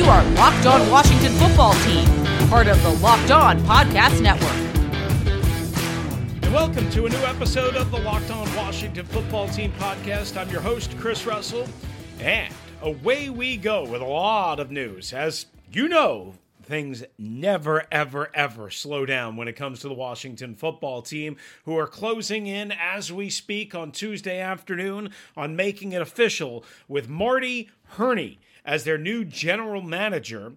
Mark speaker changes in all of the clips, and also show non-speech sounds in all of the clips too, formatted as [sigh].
Speaker 1: You are Locked On Washington Football Team, part of the Locked On Podcast Network.
Speaker 2: And welcome to a new episode of the Locked On Washington Football Team podcast. I'm your host, Chris Russell, and away we go with a lot of news. As you know, things never, ever, ever slow down when it comes to the Washington football team, who are closing in as we speak on Tuesday afternoon on making it official with Marty Hurney as their new general manager.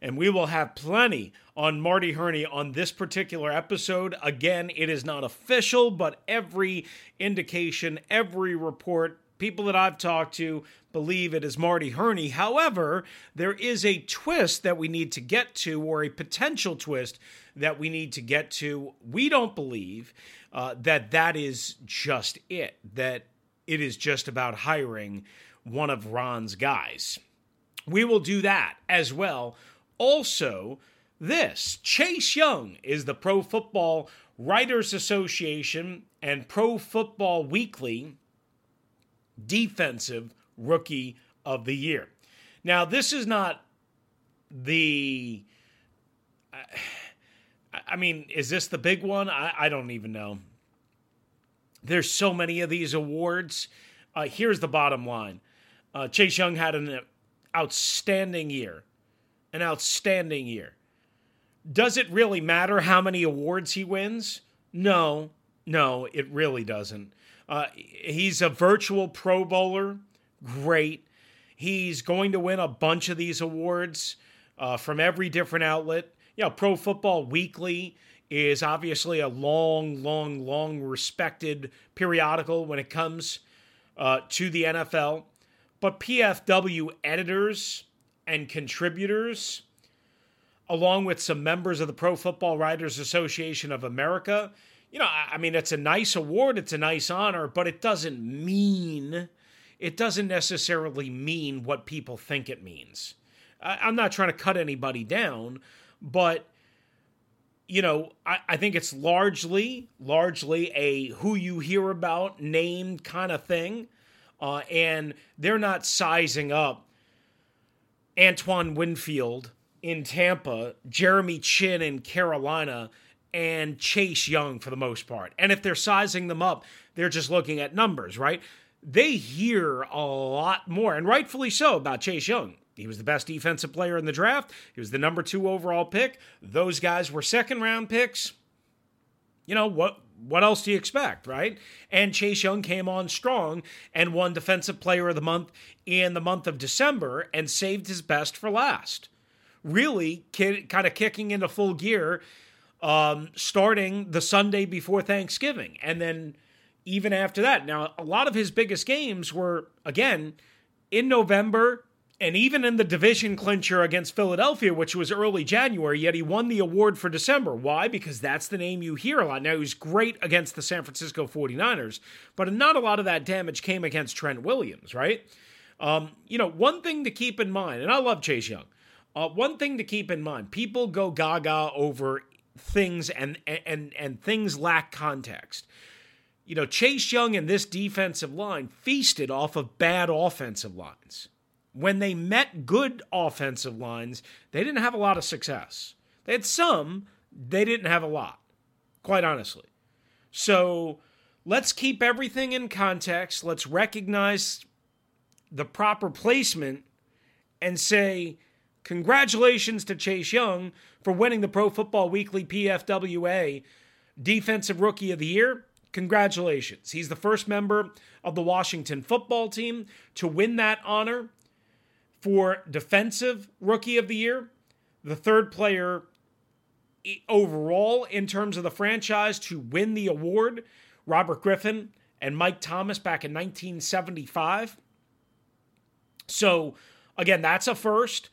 Speaker 2: And we will have plenty on Marty Hurney on this particular episode. Again, it is not official, but every indication, every report, people that I've talked to believe it is Marty Hurney. However, there is a twist that we need to get to, or a potential twist that we need to get to. We don't believe uh, that that is just it, that it is just about hiring one of Ron's guys. We will do that as well. Also, this Chase Young is the Pro Football Writers Association and Pro Football Weekly Defensive Rookie of the Year. Now, this is not the. I mean, is this the big one? I, I don't even know. There's so many of these awards. Uh, here's the bottom line uh, Chase Young had an outstanding year. An outstanding year. Does it really matter how many awards he wins? No, no, it really doesn't. Uh, he's a virtual Pro Bowler. Great. He's going to win a bunch of these awards uh, from every different outlet. You know, Pro Football Weekly is obviously a long, long, long respected periodical when it comes uh, to the NFL. But PFW editors and contributors, along with some members of the Pro Football Writers Association of America, you know, I mean, it's a nice award, it's a nice honor, but it doesn't mean, it doesn't necessarily mean what people think it means. I'm not trying to cut anybody down, but you know, I, I, think it's largely, largely a who you hear about named kind of thing. Uh, and they're not sizing up Antoine Winfield in Tampa, Jeremy Chinn in Carolina, and Chase Young for the most part. And if they're sizing them up, they're just looking at numbers, right? They hear a lot more, and rightfully so, about Chase Young. He was the best defensive player in the draft. He was the number two overall pick. Those guys were second round picks. You know what? What else do you expect, right? And Chase Young came on strong and won Defensive Player of the Month in the month of December and saved his best for last. Really, kind of kicking into full gear um, starting the Sunday before Thanksgiving. And then even after that. Now, a lot of his biggest games were, again, in November and even in the division clincher against Philadelphia, which was early January, yet he won the award for December. Why? Because that's the name you hear a lot. Now, he was great against the San Francisco 49ers, but not a lot of that damage came against Trent Williams, right? Um, you know, one thing to keep in mind, and I love Chase Young, uh, one thing to keep in mind people go gaga over things and and and things lack context. You know, Chase Young and this defensive line feasted off of bad offensive lines. When they met good offensive lines, they didn't have a lot of success. They had some, they didn't have a lot, quite honestly. So let's keep everything in context. Let's recognize the proper placement and say, congratulations to Chase Young for winning the Pro Football Weekly PFWA Defensive Rookie of the Year. Congratulations. He's the first member of the Washington football team to win that honor for Defensive Rookie of the Year, the third player overall in terms of the franchise to win the award. Robert Griffin and Mike Thomas back in 1975. So, again, that's a first.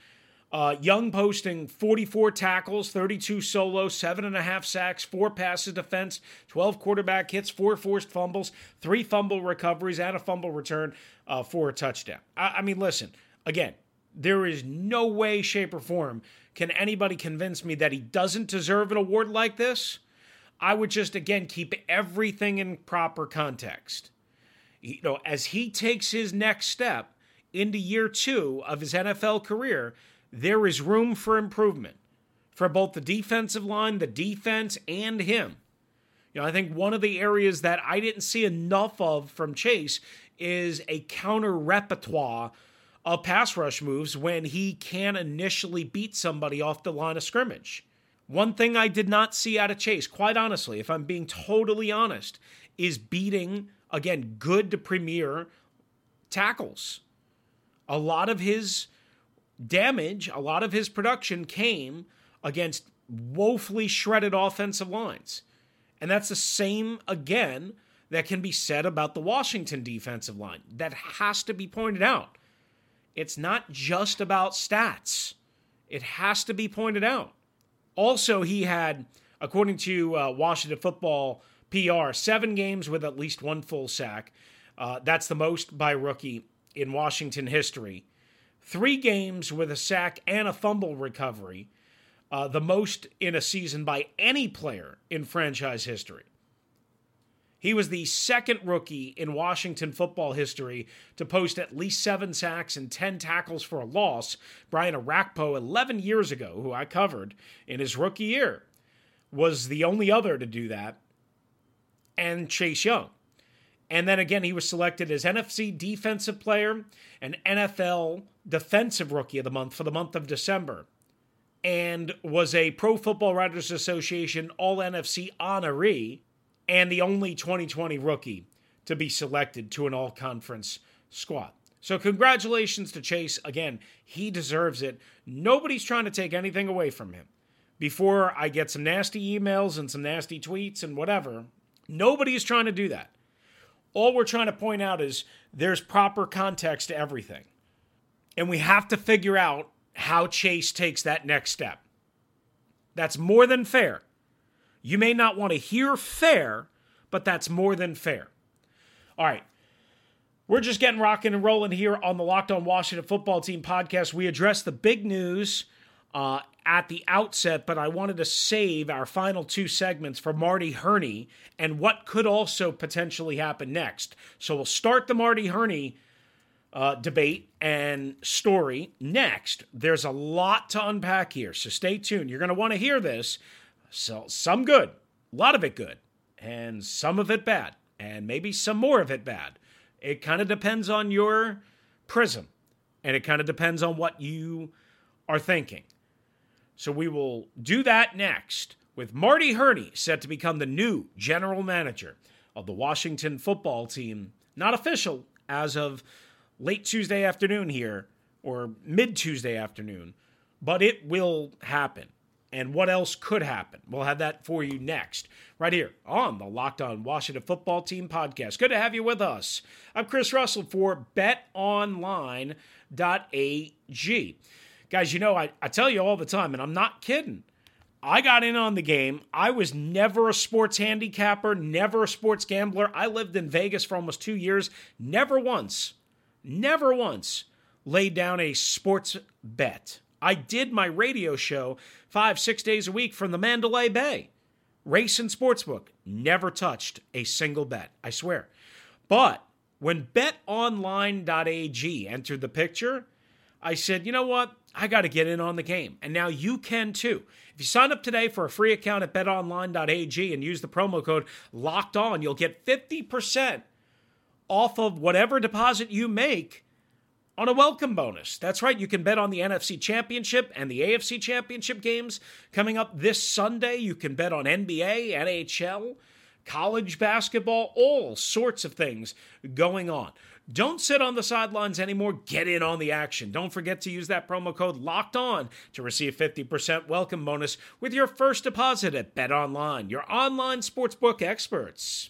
Speaker 2: Uh, Young posting 44 tackles, 32 solo, seven and a half sacks, four passes defense, 12 quarterback hits, four forced fumbles, three fumble recoveries, and a fumble return uh, for a touchdown. I, I mean, listen, again, there is no way, shape, or form can anybody convince me that he doesn't deserve an award like this. I would just, again, keep everything in proper context. You know, as he takes his next step into year two of his NFL career, there is room for improvement for both the defensive line, the defense, and him. You know, I think one of the areas that I didn't see enough of from Chase is a counter repertoire of pass rush moves when he can initially beat somebody off the line of scrimmage. One thing I did not see out of Chase, quite honestly, if I'm being totally honest, is beating, again, good to premier tackles. A lot of his damage, a lot of his production came against woefully shredded offensive lines. And that's the same, again, that can be said about the Washington defensive line. That has to be pointed out. It's not just about stats, it has to be pointed out. Also, he had, according to uh, Washington football PR, seven games with at least one full sack. Uh, that's the most by rookie in Washington history three games with a sack and a fumble recovery, uh, the most in a season by any player in franchise history. He was the second rookie in Washington football history to post at least seven sacks and 10 tackles for a loss. Brian Orakpo, 11 years ago, who I covered in his rookie year, was the only other to do that, and Chase Young. And then again, he was selected as NFC Defensive Player and NFL Defensive Rookie of the Month for the month of December, and was a Pro Football Writers Association All NFC honoree, and the only 2020 rookie to be selected to an All Conference squad. So, congratulations to Chase. Again, he deserves it. Nobody's trying to take anything away from him. Before I get some nasty emails and some nasty tweets and whatever, nobody's trying to do that. All we're trying to point out is there's proper context to everything. And we have to figure out how Chase takes that next step. That's more than fair. You may not want to hear fair, but that's more than fair. All right. We're just getting rocking and rolling here on the Locked On Washington Football Team podcast. We address the big news uh, at the outset, but I wanted to save our final two segments for Marty Hurney and what could also potentially happen next. So we'll start the Marty Hurney uh, debate and story next. There's a lot to unpack here, so stay tuned. You're going to want to hear this. So some good, a lot of it good, and some of it bad, and maybe some more of it bad. It kind of depends on your prism, and it kind of depends on what you are thinking. So we will do that next with Marty Hurney set to become the new general manager of the Washington football team. Not official as of late Tuesday afternoon here or mid Tuesday afternoon, but it will happen. And what else could happen? We'll have that for you next, right here on the Locked On Washington Football Team podcast. Good to have you with us. I'm Chris Russell for betonline.ag. Guys, you know, I, I tell you all the time, and I'm not kidding. I got in on the game. I was never a sports handicapper, never a sports gambler. I lived in Vegas for almost two years. Never once, never once laid down a sports bet. I did my radio show five, six days a week from the Mandalay Bay. Race and Sportsbook never touched a single bet, I swear. But when betonline.ag entered the picture, I said, you know what? I got to get in on the game. And now you can too. If you sign up today for a free account at betonline.ag and use the promo code locked on, you'll get 50% off of whatever deposit you make on a welcome bonus. That's right, you can bet on the NFC Championship and the AFC Championship games coming up this Sunday. You can bet on NBA, NHL, college basketball, all sorts of things going on. Don't sit on the sidelines anymore. Get in on the action. Don't forget to use that promo code locked on to receive 50% welcome bonus with your first deposit at Bet Online, your online sportsbook experts.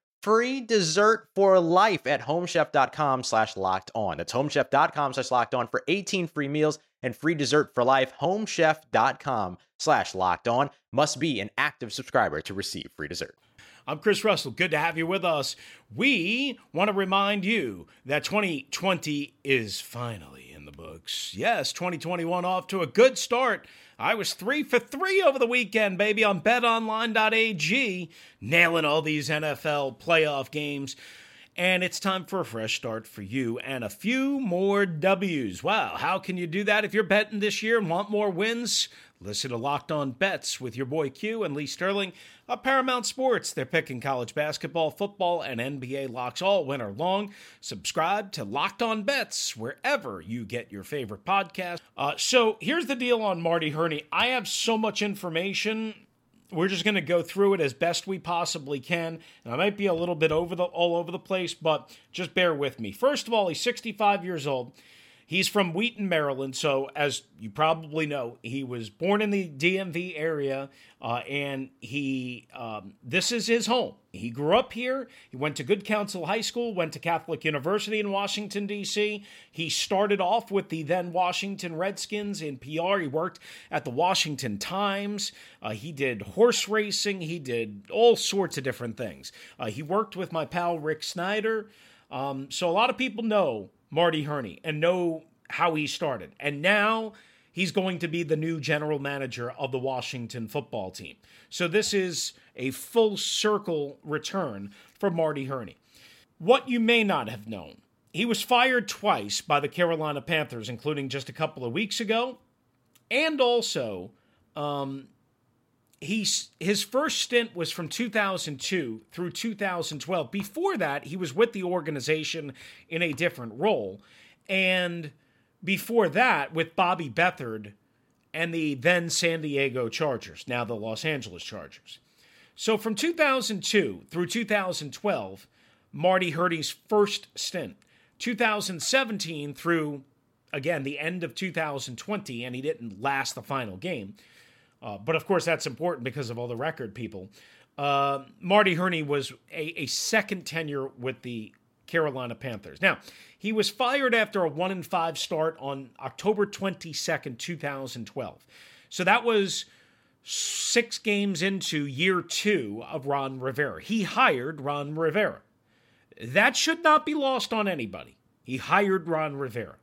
Speaker 3: free dessert for life at homechef.com slash locked on. That's homechef.com slash locked on for 18 free meals and free dessert for life. Homechef.com slash locked on must be an active subscriber to receive free dessert.
Speaker 2: I'm Chris Russell. Good to have you with us. We want to remind you that 2020 is finally in the books. Yes, 2021 off to a good start. I was three for three over the weekend, baby, on betonline.ag, nailing all these NFL playoff games. And it's time for a fresh start for you and a few more W's. Wow, how can you do that if you're betting this year and want more wins? Listen to Locked On Bets with your boy Q and Lee Sterling of Paramount Sports. They're picking college basketball, football, and NBA locks all winter long. Subscribe to Locked On Bets wherever you get your favorite podcast. Uh, so here's the deal on Marty Hurney. I have so much information. We're just going to go through it as best we possibly can. And I might be a little bit over the all over the place, but just bear with me. First of all, he's 65 years old. He's from Wheaton, Maryland. So, as you probably know, he was born in the DMV area, uh, and he um, this is his home. He grew up here. He went to Good Counsel High School, went to Catholic University in Washington D.C. He started off with the then Washington Redskins in PR. He worked at the Washington Times. Uh, he did horse racing. He did all sorts of different things. Uh, he worked with my pal Rick Snider. Um, so a lot of people know Marty Hurney and know how he started. And now he's going to be the new general manager of the Washington football team. So this is a full circle return for Marty Hurney. What you may not have known, he was fired twice by the Carolina Panthers, including just a couple of weeks ago, and also um, he's his first stint was from 2002 through 2012. Before that, he was with the organization in a different role, and before that with Bobby Beathard and the then San Diego Chargers, now the Los Angeles Chargers. So from 2002 through 2012, Marty Hurney's first stint. 2017 through again the end of 2020 and he didn't last the final game. Uh, but of course, that's important because of all the record people. Uh, Marty Hurney was a, a, second tenure with the Carolina Panthers. Now, he was fired after a one and five start on October 22nd, 2012. So that was six games into year two of Ron Rivera. He hired Ron Rivera. That should not be lost on anybody. He hired Ron Rivera.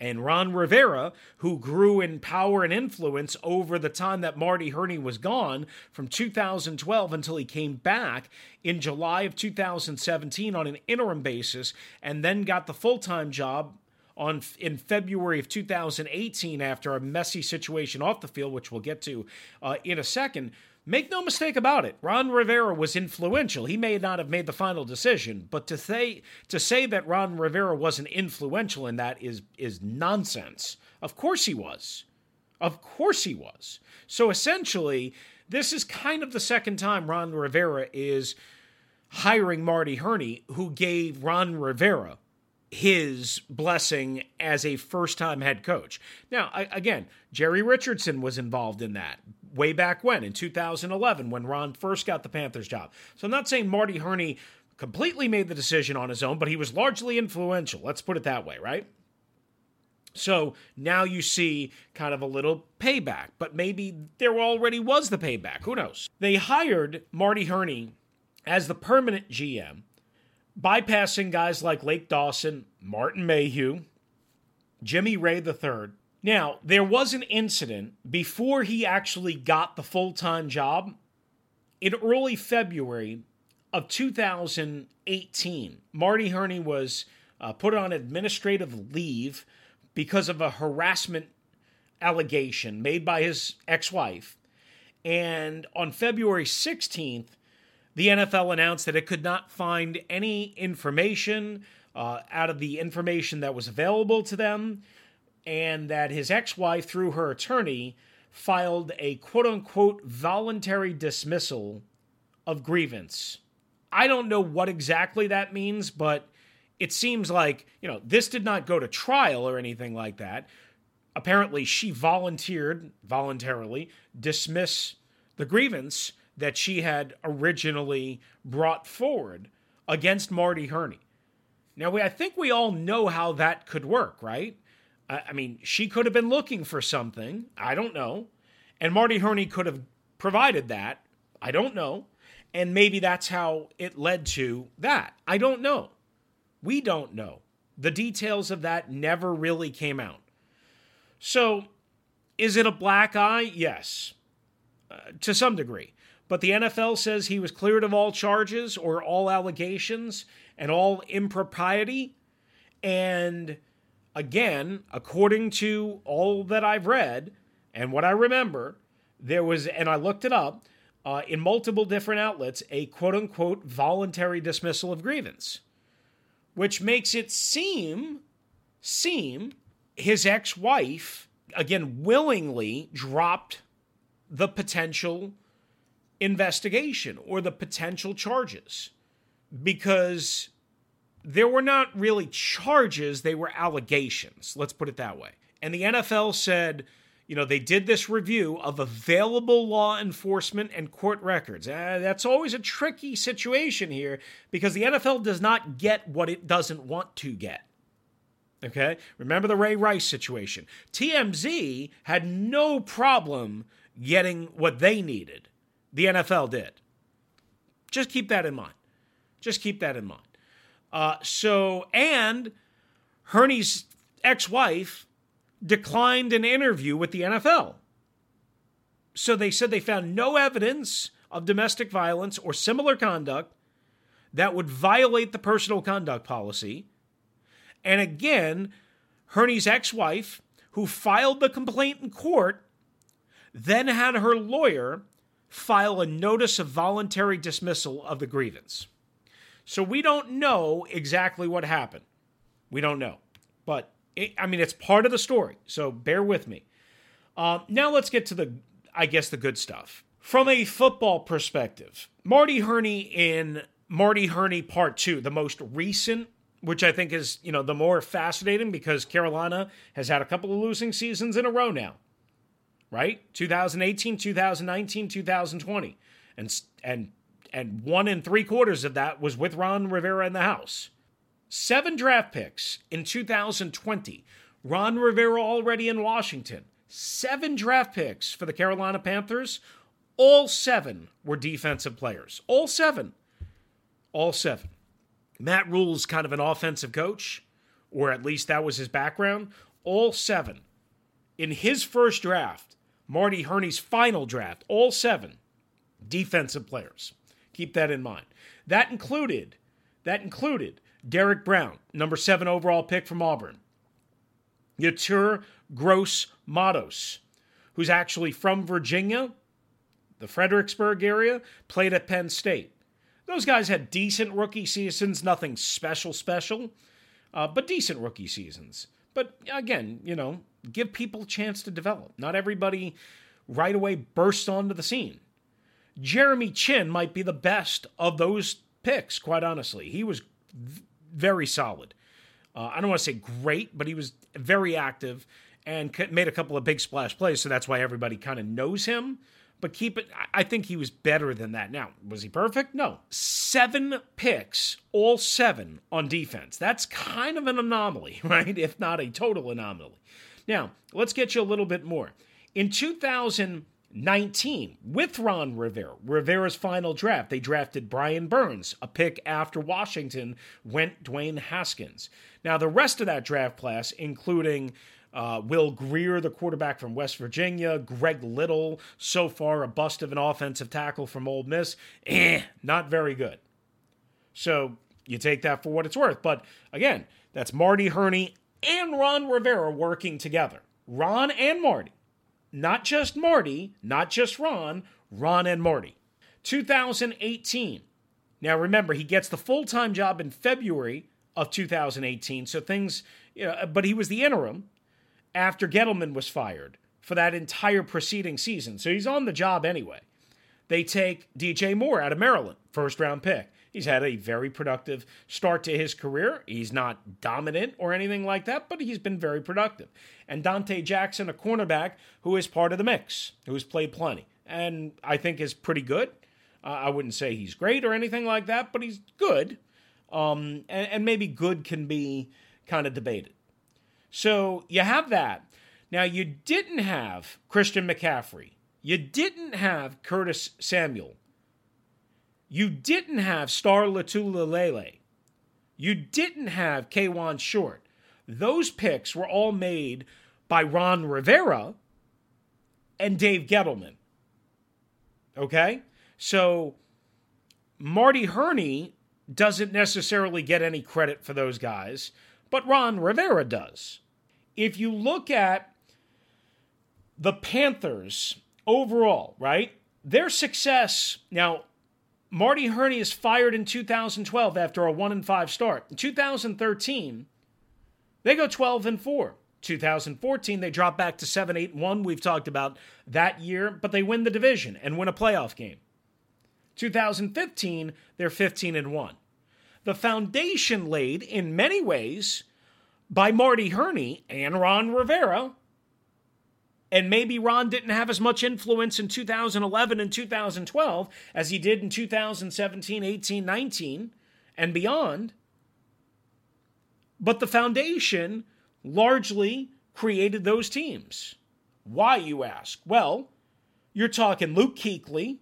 Speaker 2: And Ron Rivera, who grew in power and influence over the time that Marty Hurney was gone from 2012 until he came back in July of 2017 on an interim basis and then got the full-time job on in February of 2018 after a messy situation off the field which we'll get to uh, in a second Make no mistake about it, Ron Rivera was influential. He may not have made the final decision, but to say to say that Ron Rivera wasn't influential in that is is nonsense. Of course he was. Of course he was. So essentially, this is kind of the second time Ron Rivera is hiring Marty Hurney, who gave Ron Rivera his blessing as a first time head coach. Now, again, Jerry Richardson was involved in that way back when, in 2011, when Ron first got the Panthers job. So I'm not saying Marty Hurney completely made the decision on his own, but he was largely influential. Let's put it that way, right? So now you see kind of a little payback, but maybe there already was the payback. Who knows? They hired Marty Hurney as the permanent GM, bypassing guys like Lake Dawson, Martin Mayhew, Jimmy Raye III, now, there was an incident before he actually got the full time job in early February of 2018, Marty Hurney was uh, put on administrative leave because of a harassment allegation made by his ex wife. And on February 16th, the NFL announced that it could not find any information uh, out of the information that was available to them, and that his ex wife, through her attorney, filed a quote unquote voluntary dismissal of grievance. I don't know what exactly that means, but it seems like, you know, this did not go to trial or anything like that. Apparently, she volunteered, voluntarily, dismiss the grievance that she had originally brought forward against Marty Hurney. Now, we, I think we all know how that could work, right? I, I mean, she could have been looking for something. I don't know. And Marty Hurney could have provided that. I don't know. And maybe that's how it led to that. I don't know. We don't know. The details of that never really came out. So, is it a black eye? Yes, uh, to some degree. But the NFL says he was cleared of all charges or all allegations and all impropriety. And again, according to all that I've read and what I remember, there was, and I looked it up, uh, in multiple different outlets, a quote unquote voluntary dismissal of grievance, which makes it seem, seem his ex wife, again, willingly dropped the potential investigation or the potential charges because there were not really charges, they were allegations. Let's put it that way. And the NFL said, you know, they did this review of available law enforcement and court records. Uh, that's always a tricky situation here because the NFL does not get what it doesn't want to get. Okay? Remember the Ray Rice situation. TMZ had no problem getting what they needed. The NFL did. Just keep that in mind. Just keep that in mind. Uh, so, and Hurney's ex wife declined an interview with the NFL. So they said they found no evidence of domestic violence or similar conduct that would violate the personal conduct policy. And again, Hurney's ex wife, who filed the complaint in court, then had her lawyer file a notice of voluntary dismissal of the grievance. So we don't know exactly what happened. We don't know. But, it, I mean, it's part of the story. So bear with me. Uh, now let's get to the, I guess, the good stuff. From a football perspective, Marty Hurney in Marty Hurney Part 2, the most recent which I think is, you know, the more fascinating because Carolina has had a couple of losing seasons in a row now right? 2018, 2019, 2020. And and and one and three quarters of that was with Ron Rivera in the house. Seven draft picks in 2020. Ron Rivera already in Washington. Seven draft picks for the Carolina Panthers. All seven were defensive players. All seven. All seven. Matt Rhule's kind of an offensive coach, or at least that was his background. All seven. In his first draft, Marty Hurney's final draft, all seven defensive players. Keep that in mind. That included that included Derrick Brown, number seven overall pick from Auburn. Yetur Gross Matos, who's actually from Virginia, the Fredericksburg area, played at Penn State. Those guys had decent rookie seasons, nothing special, special, uh, but decent rookie seasons. But again, you know, give people a chance to develop. Not everybody right away bursts onto the scene. Jeremy Chinn might be the best of those picks, quite honestly. He was very solid. Uh, I don't want to say great, but he was very active and made a couple of big splash plays, so that's why everybody kind of knows him. But keep it, I think he was better than that. Now, was he perfect? No. Seven picks, all seven on defense. That's kind of an anomaly, [laughs] right? If not a total anomaly. Now, let's get you a little bit more. In 2019, with Ron Rivera, Rivera's final draft, they drafted Brian Burns, a pick after Washington went Dwayne Haskins. Now, the rest of that draft class, including Uh, Will Grier, the quarterback from West Virginia. Greg Little, so far a bust of an offensive tackle from Ole Miss. Eh, not very good. So you take that for what it's worth. But again, that's Marty Hurney and Ron Rivera working together. Ron and Marty. Not just Marty, not just Ron, Ron and Marty. 2018. Now remember, he gets the full time job in February of 2018. So things, you know, but he was the interim after Gettleman was fired for that entire preceding season. So he's on the job anyway. They take DJ Moore out of Maryland, first round pick. He's had a very productive start to his career. He's not dominant or anything like that, but he's been very productive. And Donte Jackson, a cornerback who is part of the mix, who's played plenty and I think is pretty good. Uh, I wouldn't say he's great or anything like that, but he's good. Um, and, and maybe good can be kind of debated. So you have that. Now, you didn't have Christian McCaffrey. You didn't have Curtis Samuel. You didn't have Star Lotulelei. You didn't have Kawann Short. Those picks were all made by Ron Rivera and Dave Gettleman. Okay? So Marty Hurney doesn't necessarily get any credit for those guys, but Ron Rivera does. If you look at the Panthers overall, right? Their success now Marty Hurney is fired in 2012 after a 1 and 5 start. In 2013, they go 12 and 4. 2014, they drop back to 7 8 1. We've talked about that year, but they win the division and win a playoff game. 2015, they're 15 and 1. The foundation laid in many ways by Marty Hurney and Ron Rivera. And maybe Ron didn't have as much influence in 2011 and 2012 as he did in 2017, 18, 19, and beyond. But the foundation largely created those teams. Why, you ask? Well, you're talking Luke Kuechly,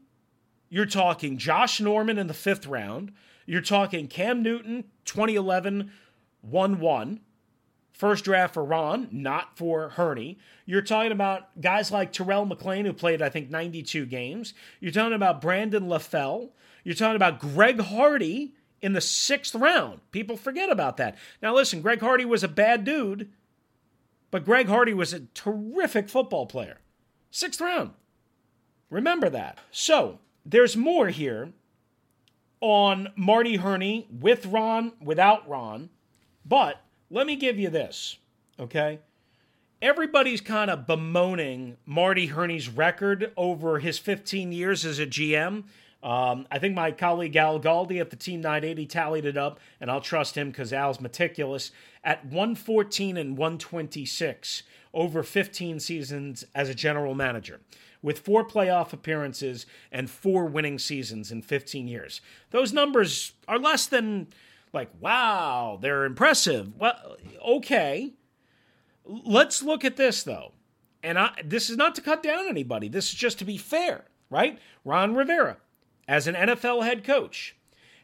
Speaker 2: you're talking Josh Norman in the fifth round, you're talking Cam Newton, 2011, 1 1. First draft for Ron, not for Hurney. You're talking about guys like Terrell McClain, who played, I think, 92 games. You're talking about Brandon LaFell. You're talking about Greg Hardy, in the sixth round. People forget about that. Now, listen, Greg Hardy was a bad dude, but Greg Hardy was a terrific football player. Sixth round. Remember that. So, there's more here on Marty Hurney with Ron, without Ron. But let me give you this, okay? Everybody's kind of bemoaning Marty Hurney's record over his 15 years as a GM. Um, I think my colleague Al Galdi at the Team 980 tallied it up, and I'll trust him because Al's meticulous at 114 and 126 over 15 seasons as a general manager, with four playoff appearances and four winning seasons in 15 years. Those numbers are less than like, wow, they're impressive. Well, okay. Let's look at this though. And I, this is not to cut down anybody. This is just to be fair, right? Ron Rivera, as an NFL head coach,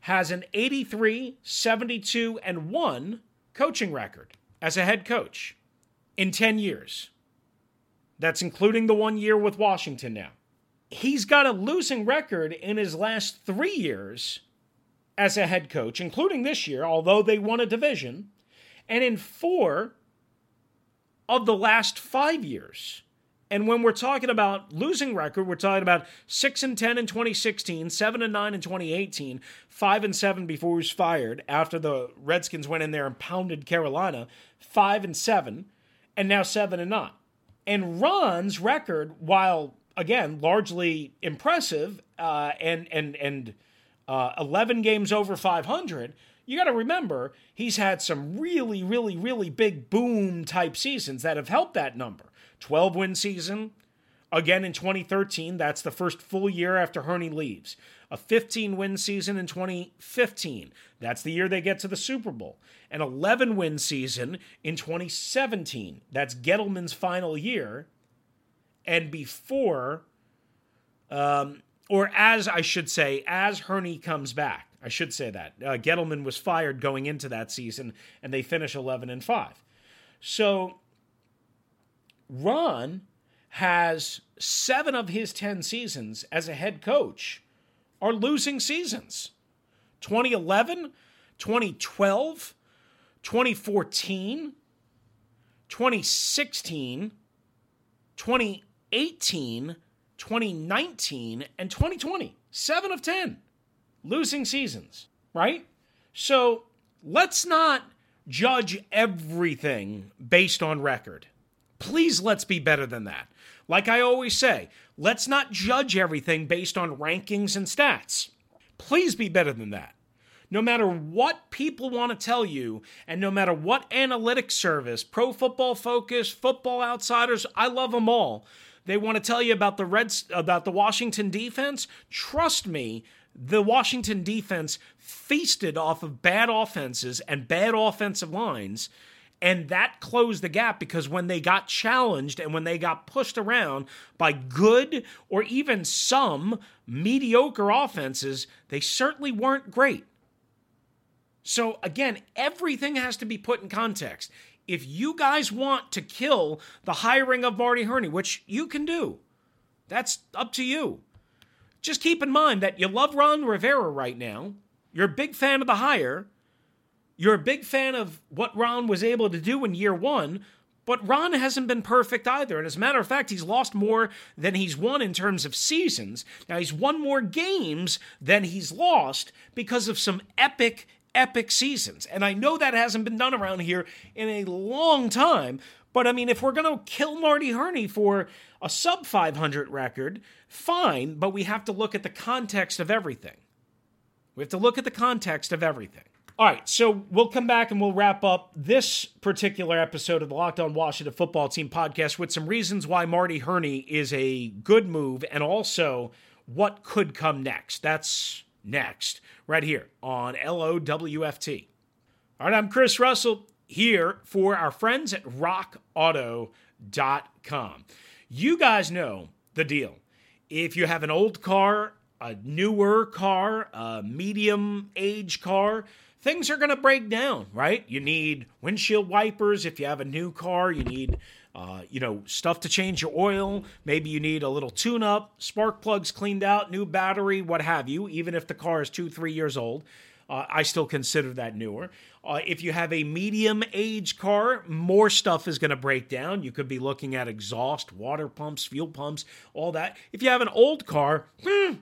Speaker 2: has an 83, 72, and 1 coaching record as a head coach in 10 years. That's including the one year with Washington now. He's got a losing record in his last three years as a head coach, including this year, although they won a division, and in four of the last five years. And when we're talking about losing record, we're talking about 6 and 10 in 2016, 7 and 9 in 2018, 5 and 7 before he was fired after the Redskins went in there and pounded Carolina, 5 and 7, and now 7 and 9. And Ron's record, while again largely impressive uh, and and and uh, 11 games over 500, you got to remember he's had some really, really, really big boom type seasons that have helped that number. 12 win season. Again in 2013, that's the first full year after Hurney leaves. A 15 win season in 2015. That's the year they get to the Super Bowl. An 11 win season in 2017. That's Gettleman's final year. And before, um, or as I should say, as Hurney comes back. I should say that. Uh, Gettleman was fired going into that season, and they finish 11 and 5. So Ron has seven of his 10 seasons as a head coach are losing seasons 2011, 2012, 2014, 2016, 2018, 2019, and 2020. Seven of 10 losing seasons, right? So let's not judge everything based on record. Please let's be better than that. Like I always say, let's not judge everything based on rankings and stats. Please be better than that. No matter what people want to tell you, and no matter what analytics service, Pro Football Focus, Football Outsiders, I love them all. They want to tell you about the Reds, about the Washington defense. Trust me, the Washington defense feasted off of bad offenses and bad offensive lines. And that closed the gap because when they got challenged and when they got pushed around by good or even some mediocre offenses, they certainly weren't great. So, again, everything has to be put in context. If you guys want to kill the hiring of Marty Hurney, which you can do, that's up to you. Just keep in mind that you love Ron Rivera right now. You're a big fan of the hire. You're a big fan of what Ron was able to do in year one, but Ron hasn't been perfect either. And as a matter of fact, he's lost more than he's won in terms of seasons. Now, he's won more games than he's lost because of some epic, epic seasons. And I know that hasn't been done around here in a long time. But I mean, if we're going to kill Marty Hurney for a sub 500 record, fine, but we have to look at the context of everything. We have to look at the context of everything. All right, so we'll come back and we'll wrap up this particular episode of the Locked On Washington Football Team podcast with some reasons why Marty Hurney is a good move and also what could come next. That's next, right here on LOWFT. All right, I'm Chris Russell here for our friends at rockauto.com. You guys know the deal. If you have an old car, a newer car, a medium age car, things are going to break down, right? You need windshield wipers if you have a new car, you need uh, you know, stuff to change your oil. Maybe you need a little tune up, spark plugs cleaned out, new battery, what have you, even if the car is two, three years old. Uh, I still consider that newer. Uh, if you have a medium age car, more stuff is going to break down. You could be looking at exhaust, water pumps, fuel pumps, all that. If you have an old car, hmm,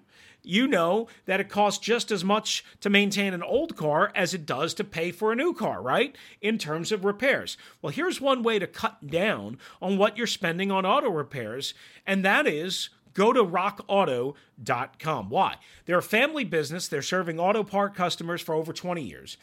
Speaker 2: you know that it costs just as much to maintain an old car as it does to pay for a new car, right? In terms of repairs. Well, here's one way to cut down on what you're spending on auto repairs, and that is go to rockauto.com. Why? They're a family business, they're serving auto part customers for over 20 years.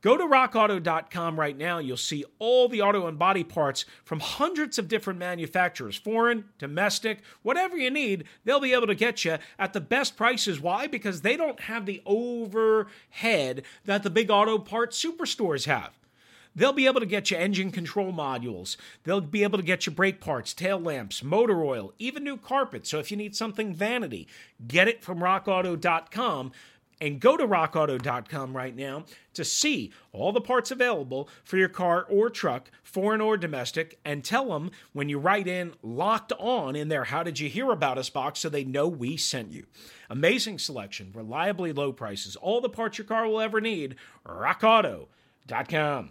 Speaker 2: Go to rockauto.com right now. You'll see all the auto and body parts from hundreds of different manufacturers, foreign, domestic, whatever you need, they'll be able to get you at the best prices. Why? Because they don't have the overhead that the big auto parts superstores have. They'll be able to get you engine control modules. They'll be able to get you brake parts, tail lamps, motor oil, even new carpet. So if you need something vanity, get it from rockauto.com and go to rockauto.com right now to see all the parts available for your car or truck, foreign or domestic, and tell them when you write in locked on in their How Did You Hear About Us box so they know we sent you. Amazing selection, reliably low prices, all the parts your car will ever need. RockAuto.com.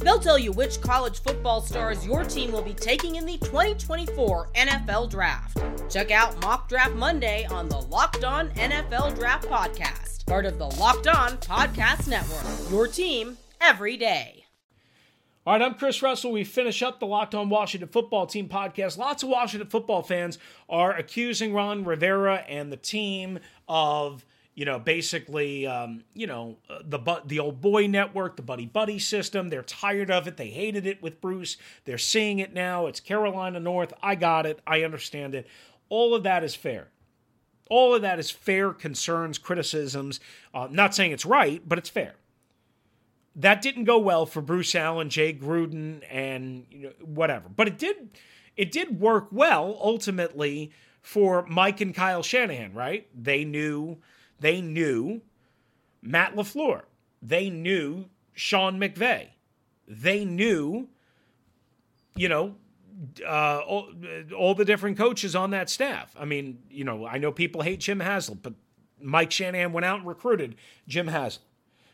Speaker 1: They'll tell you which college football stars your team will be taking in the 2024 NFL Draft. Check out Mock Draft Monday on the Locked On NFL Draft Podcast, part of the Locked On Podcast Network. Your team every day.
Speaker 2: All right, I'm Chris Russell. We finish up the Locked On Washington Football Team podcast. Lots of Washington football fans are accusing Ron Rivera and the team of you know, basically, um, you know, uh, the the old boy network, the buddy buddy system. They're tired of it. They hated it with Bruce. They're seeing it now. It's Carolina North. I got it. I understand it. All of that is fair. All of that is fair concerns, criticisms. Uh, not saying it's right, but it's fair. that didn't go well for Bruce Allen, Jay Gruden, and you know, whatever. But it did it did work well ultimately for Mike and Kyle Shanahan, right? They knew they knew Matt LaFleur. They knew Sean McVay. They knew, you know, uh, all, all the different coaches on that staff. I mean, you know, I know people hate Jim Haslett, but Mike Shanahan went out and recruited Jim Haslett.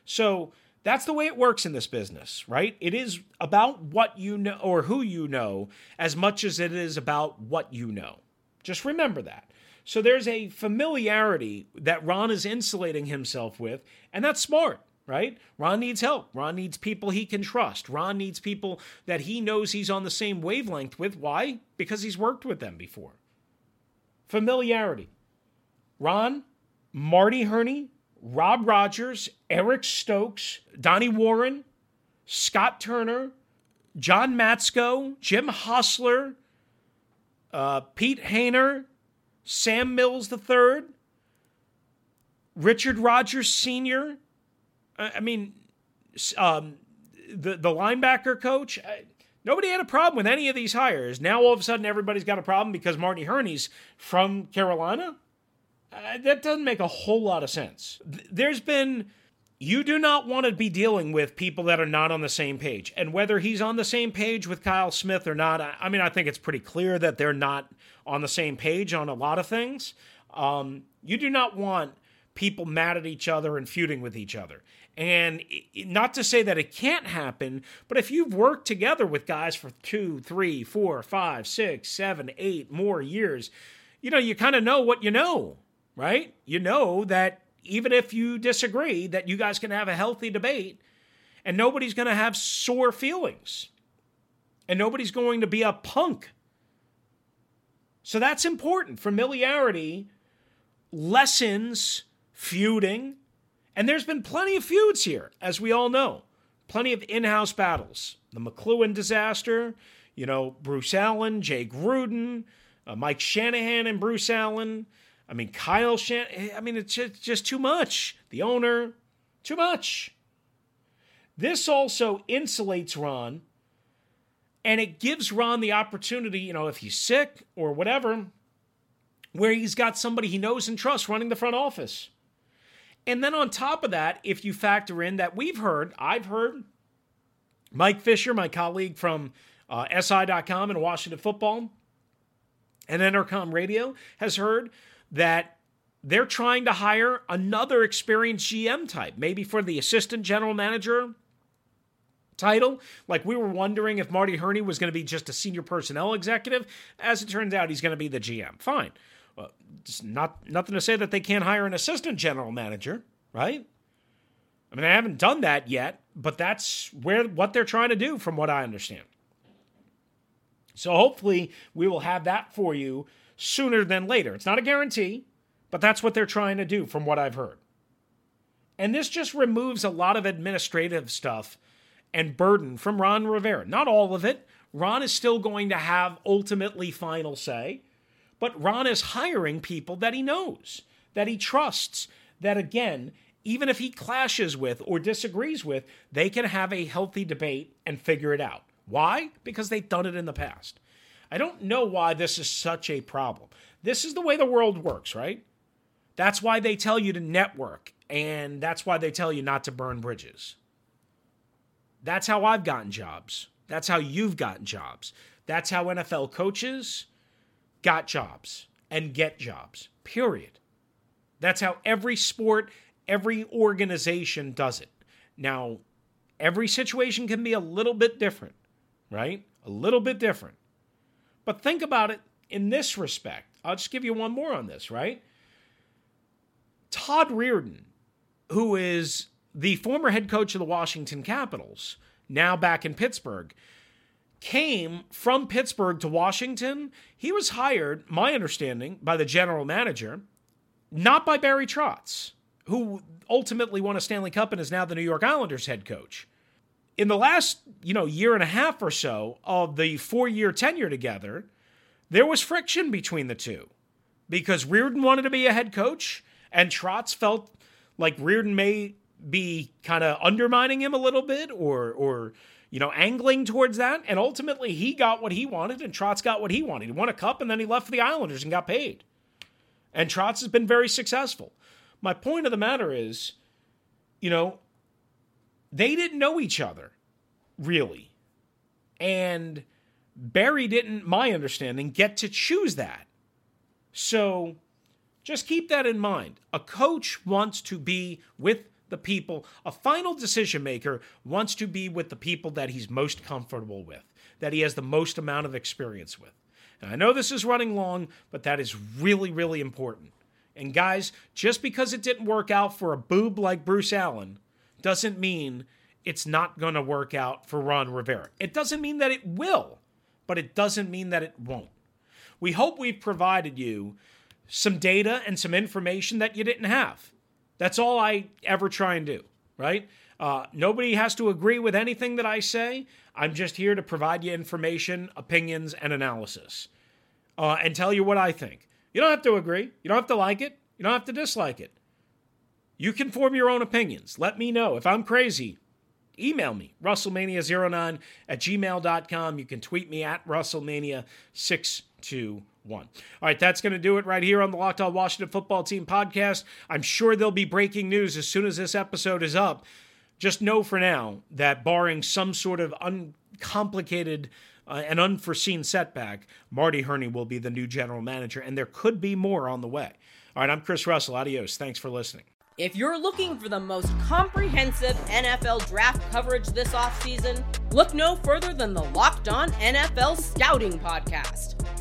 Speaker 2: So that's the way it works in this business, right? It is about what you know or who you know as much as it is about what you know. Just remember that. So there's a familiarity that Ron is insulating himself with, and that's smart, right? Ron needs help. Ron needs people he can trust. Ron needs people that he knows he's on the same wavelength with. Why? Because he's worked with them before. Familiarity. Ron, Marty Hurney, Rob Rogers, Eric Stokes, Donnie Warren, Scott Turner, John Matsko, Jim Hostler, uh, Pete Hoener, Sam Mills III, Richard Rogers Sr. I, mean, um, the the linebacker coach. Nobody had a problem with any of these hires. Now all of a sudden everybody's got a problem because Marty Hurney's from Carolina. Uh, that doesn't make a whole lot of sense. There's been. You do not want to be dealing with people that are not on the same page. And whether he's on the same page with Kyle Smith or not, I, I mean, I think it's pretty clear that they're not on the same page on a lot of things. Um, you do not want people mad at each other and feuding with each other. And not to say that it can't happen, but if you've worked together with guys for two, three, four, five, six, seven, eight more years, you know, you kind of know what you know right? You know that even if you disagree, that you guys can have a healthy debate and nobody's going to have sore feelings and nobody's going to be a punk. So that's important. Familiarity lessens feuding. And there's been plenty of feuds here, as we all know. Plenty of in house battles. The McCloughan disaster, you know, Bruce Allen, Jay Gruden, uh, Mike Shanahan and Bruce Allen. I mean, Kyle Shan. I mean, it's just too much. The owner, too much. This also insulates Ron, and it gives Ron the opportunity, you know, if he's sick or whatever, where he's got somebody he knows and trusts running the front office. And then on top of that, if you factor in that we've heard, I've heard Mike Fisher, my colleague from uh, SI.com and Washington Football and Entercom Radio, has heard that they're trying to hire another experienced GM type, maybe for the assistant general manager title. Like we were wondering if Marty Hurney was going to be just a senior personnel executive. As it turns out, he's going to be the GM. Fine. Well, not nothing to say that they can't hire an assistant general manager, right? I mean, I haven't done that yet, but that's where what they're trying to do, from what I understand. So hopefully, we will have that for you sooner than later. It's not a guarantee, but that's what they're trying to do from what I've heard. And this just removes a lot of administrative stuff and burden from Ron Rivera. Not all of it. Ron is still going to have ultimately final say, but Ron is hiring people that he knows, that he trusts, that again, even if he clashes with or disagrees with, they can have a healthy debate and figure it out. Why? Because they've done it in the past. I don't know why this is such a problem. This is the way the world works, right? That's why they tell you to network, and that's why they tell you not to burn bridges. That's how I've gotten jobs. That's how you've gotten jobs. That's how NFL coaches got jobs and get jobs, period. That's how every sport, every organization does it. Now, every situation can be a little bit different, right? A little bit different. But think about it in this respect. I'll just give you one more on this, right? Todd Reirden, who is the former head coach of the Washington Capitals, now back in Pittsburgh, came from Pittsburgh to Washington. He was hired, my understanding, by the general manager, not by Barry Trotz, who ultimately won a Stanley Cup and is now the New York Islanders head coach in the last you know year and a half or so of the four year tenure together, there was friction between the two because Reirden wanted to be a head coach and Trotz felt like Reirden may be kind of undermining him a little bit or or you know angling towards that and ultimately he got what he wanted and Trotz got what he wanted. He won a cup and then he left for the Islanders and got paid. And Trotz has been very successful. My point of the matter is, you know, they didn't know each other really. And Barry didn't, my understanding, get to choose that. So just keep that in mind. A coach wants to be with the people, a final decision maker wants to be with the people that he's most comfortable with, that he has the most amount of experience with. And I know this is running long, but that is really, really important. And guys, just because it didn't work out for a boob like Bruce Allen doesn't mean it's not going to work out for Ron Rivera. It doesn't mean that it will, but it doesn't mean that it won't. We hope we've provided you some data and some information that you didn't have. That's all I ever try and do, right? Uh, nobody has to agree with anything that I say. I'm just here to provide you information, opinions, and analysis uh, and tell you what I think. You don't have to agree. You don't have to like it. You don't have to dislike it. You can form your own opinions. Let me know. If I'm crazy, email me, russellmania09 at gmail.com. You can tweet me at russellmania621. All right, that's going to do it right here on the Locked On Washington Football Team podcast. I'm sure there'll be breaking news as soon as this episode is up. Just know for now that barring some sort of uncomplicated uh, and unforeseen setback, Marty Hurney will be the new general manager, and there could be more on the way. All right, I'm Chris Russell. Adios. Thanks for listening.
Speaker 1: If you're looking for the most comprehensive NFL draft coverage this offseason, look no further than the Locked On NFL Scouting Podcast.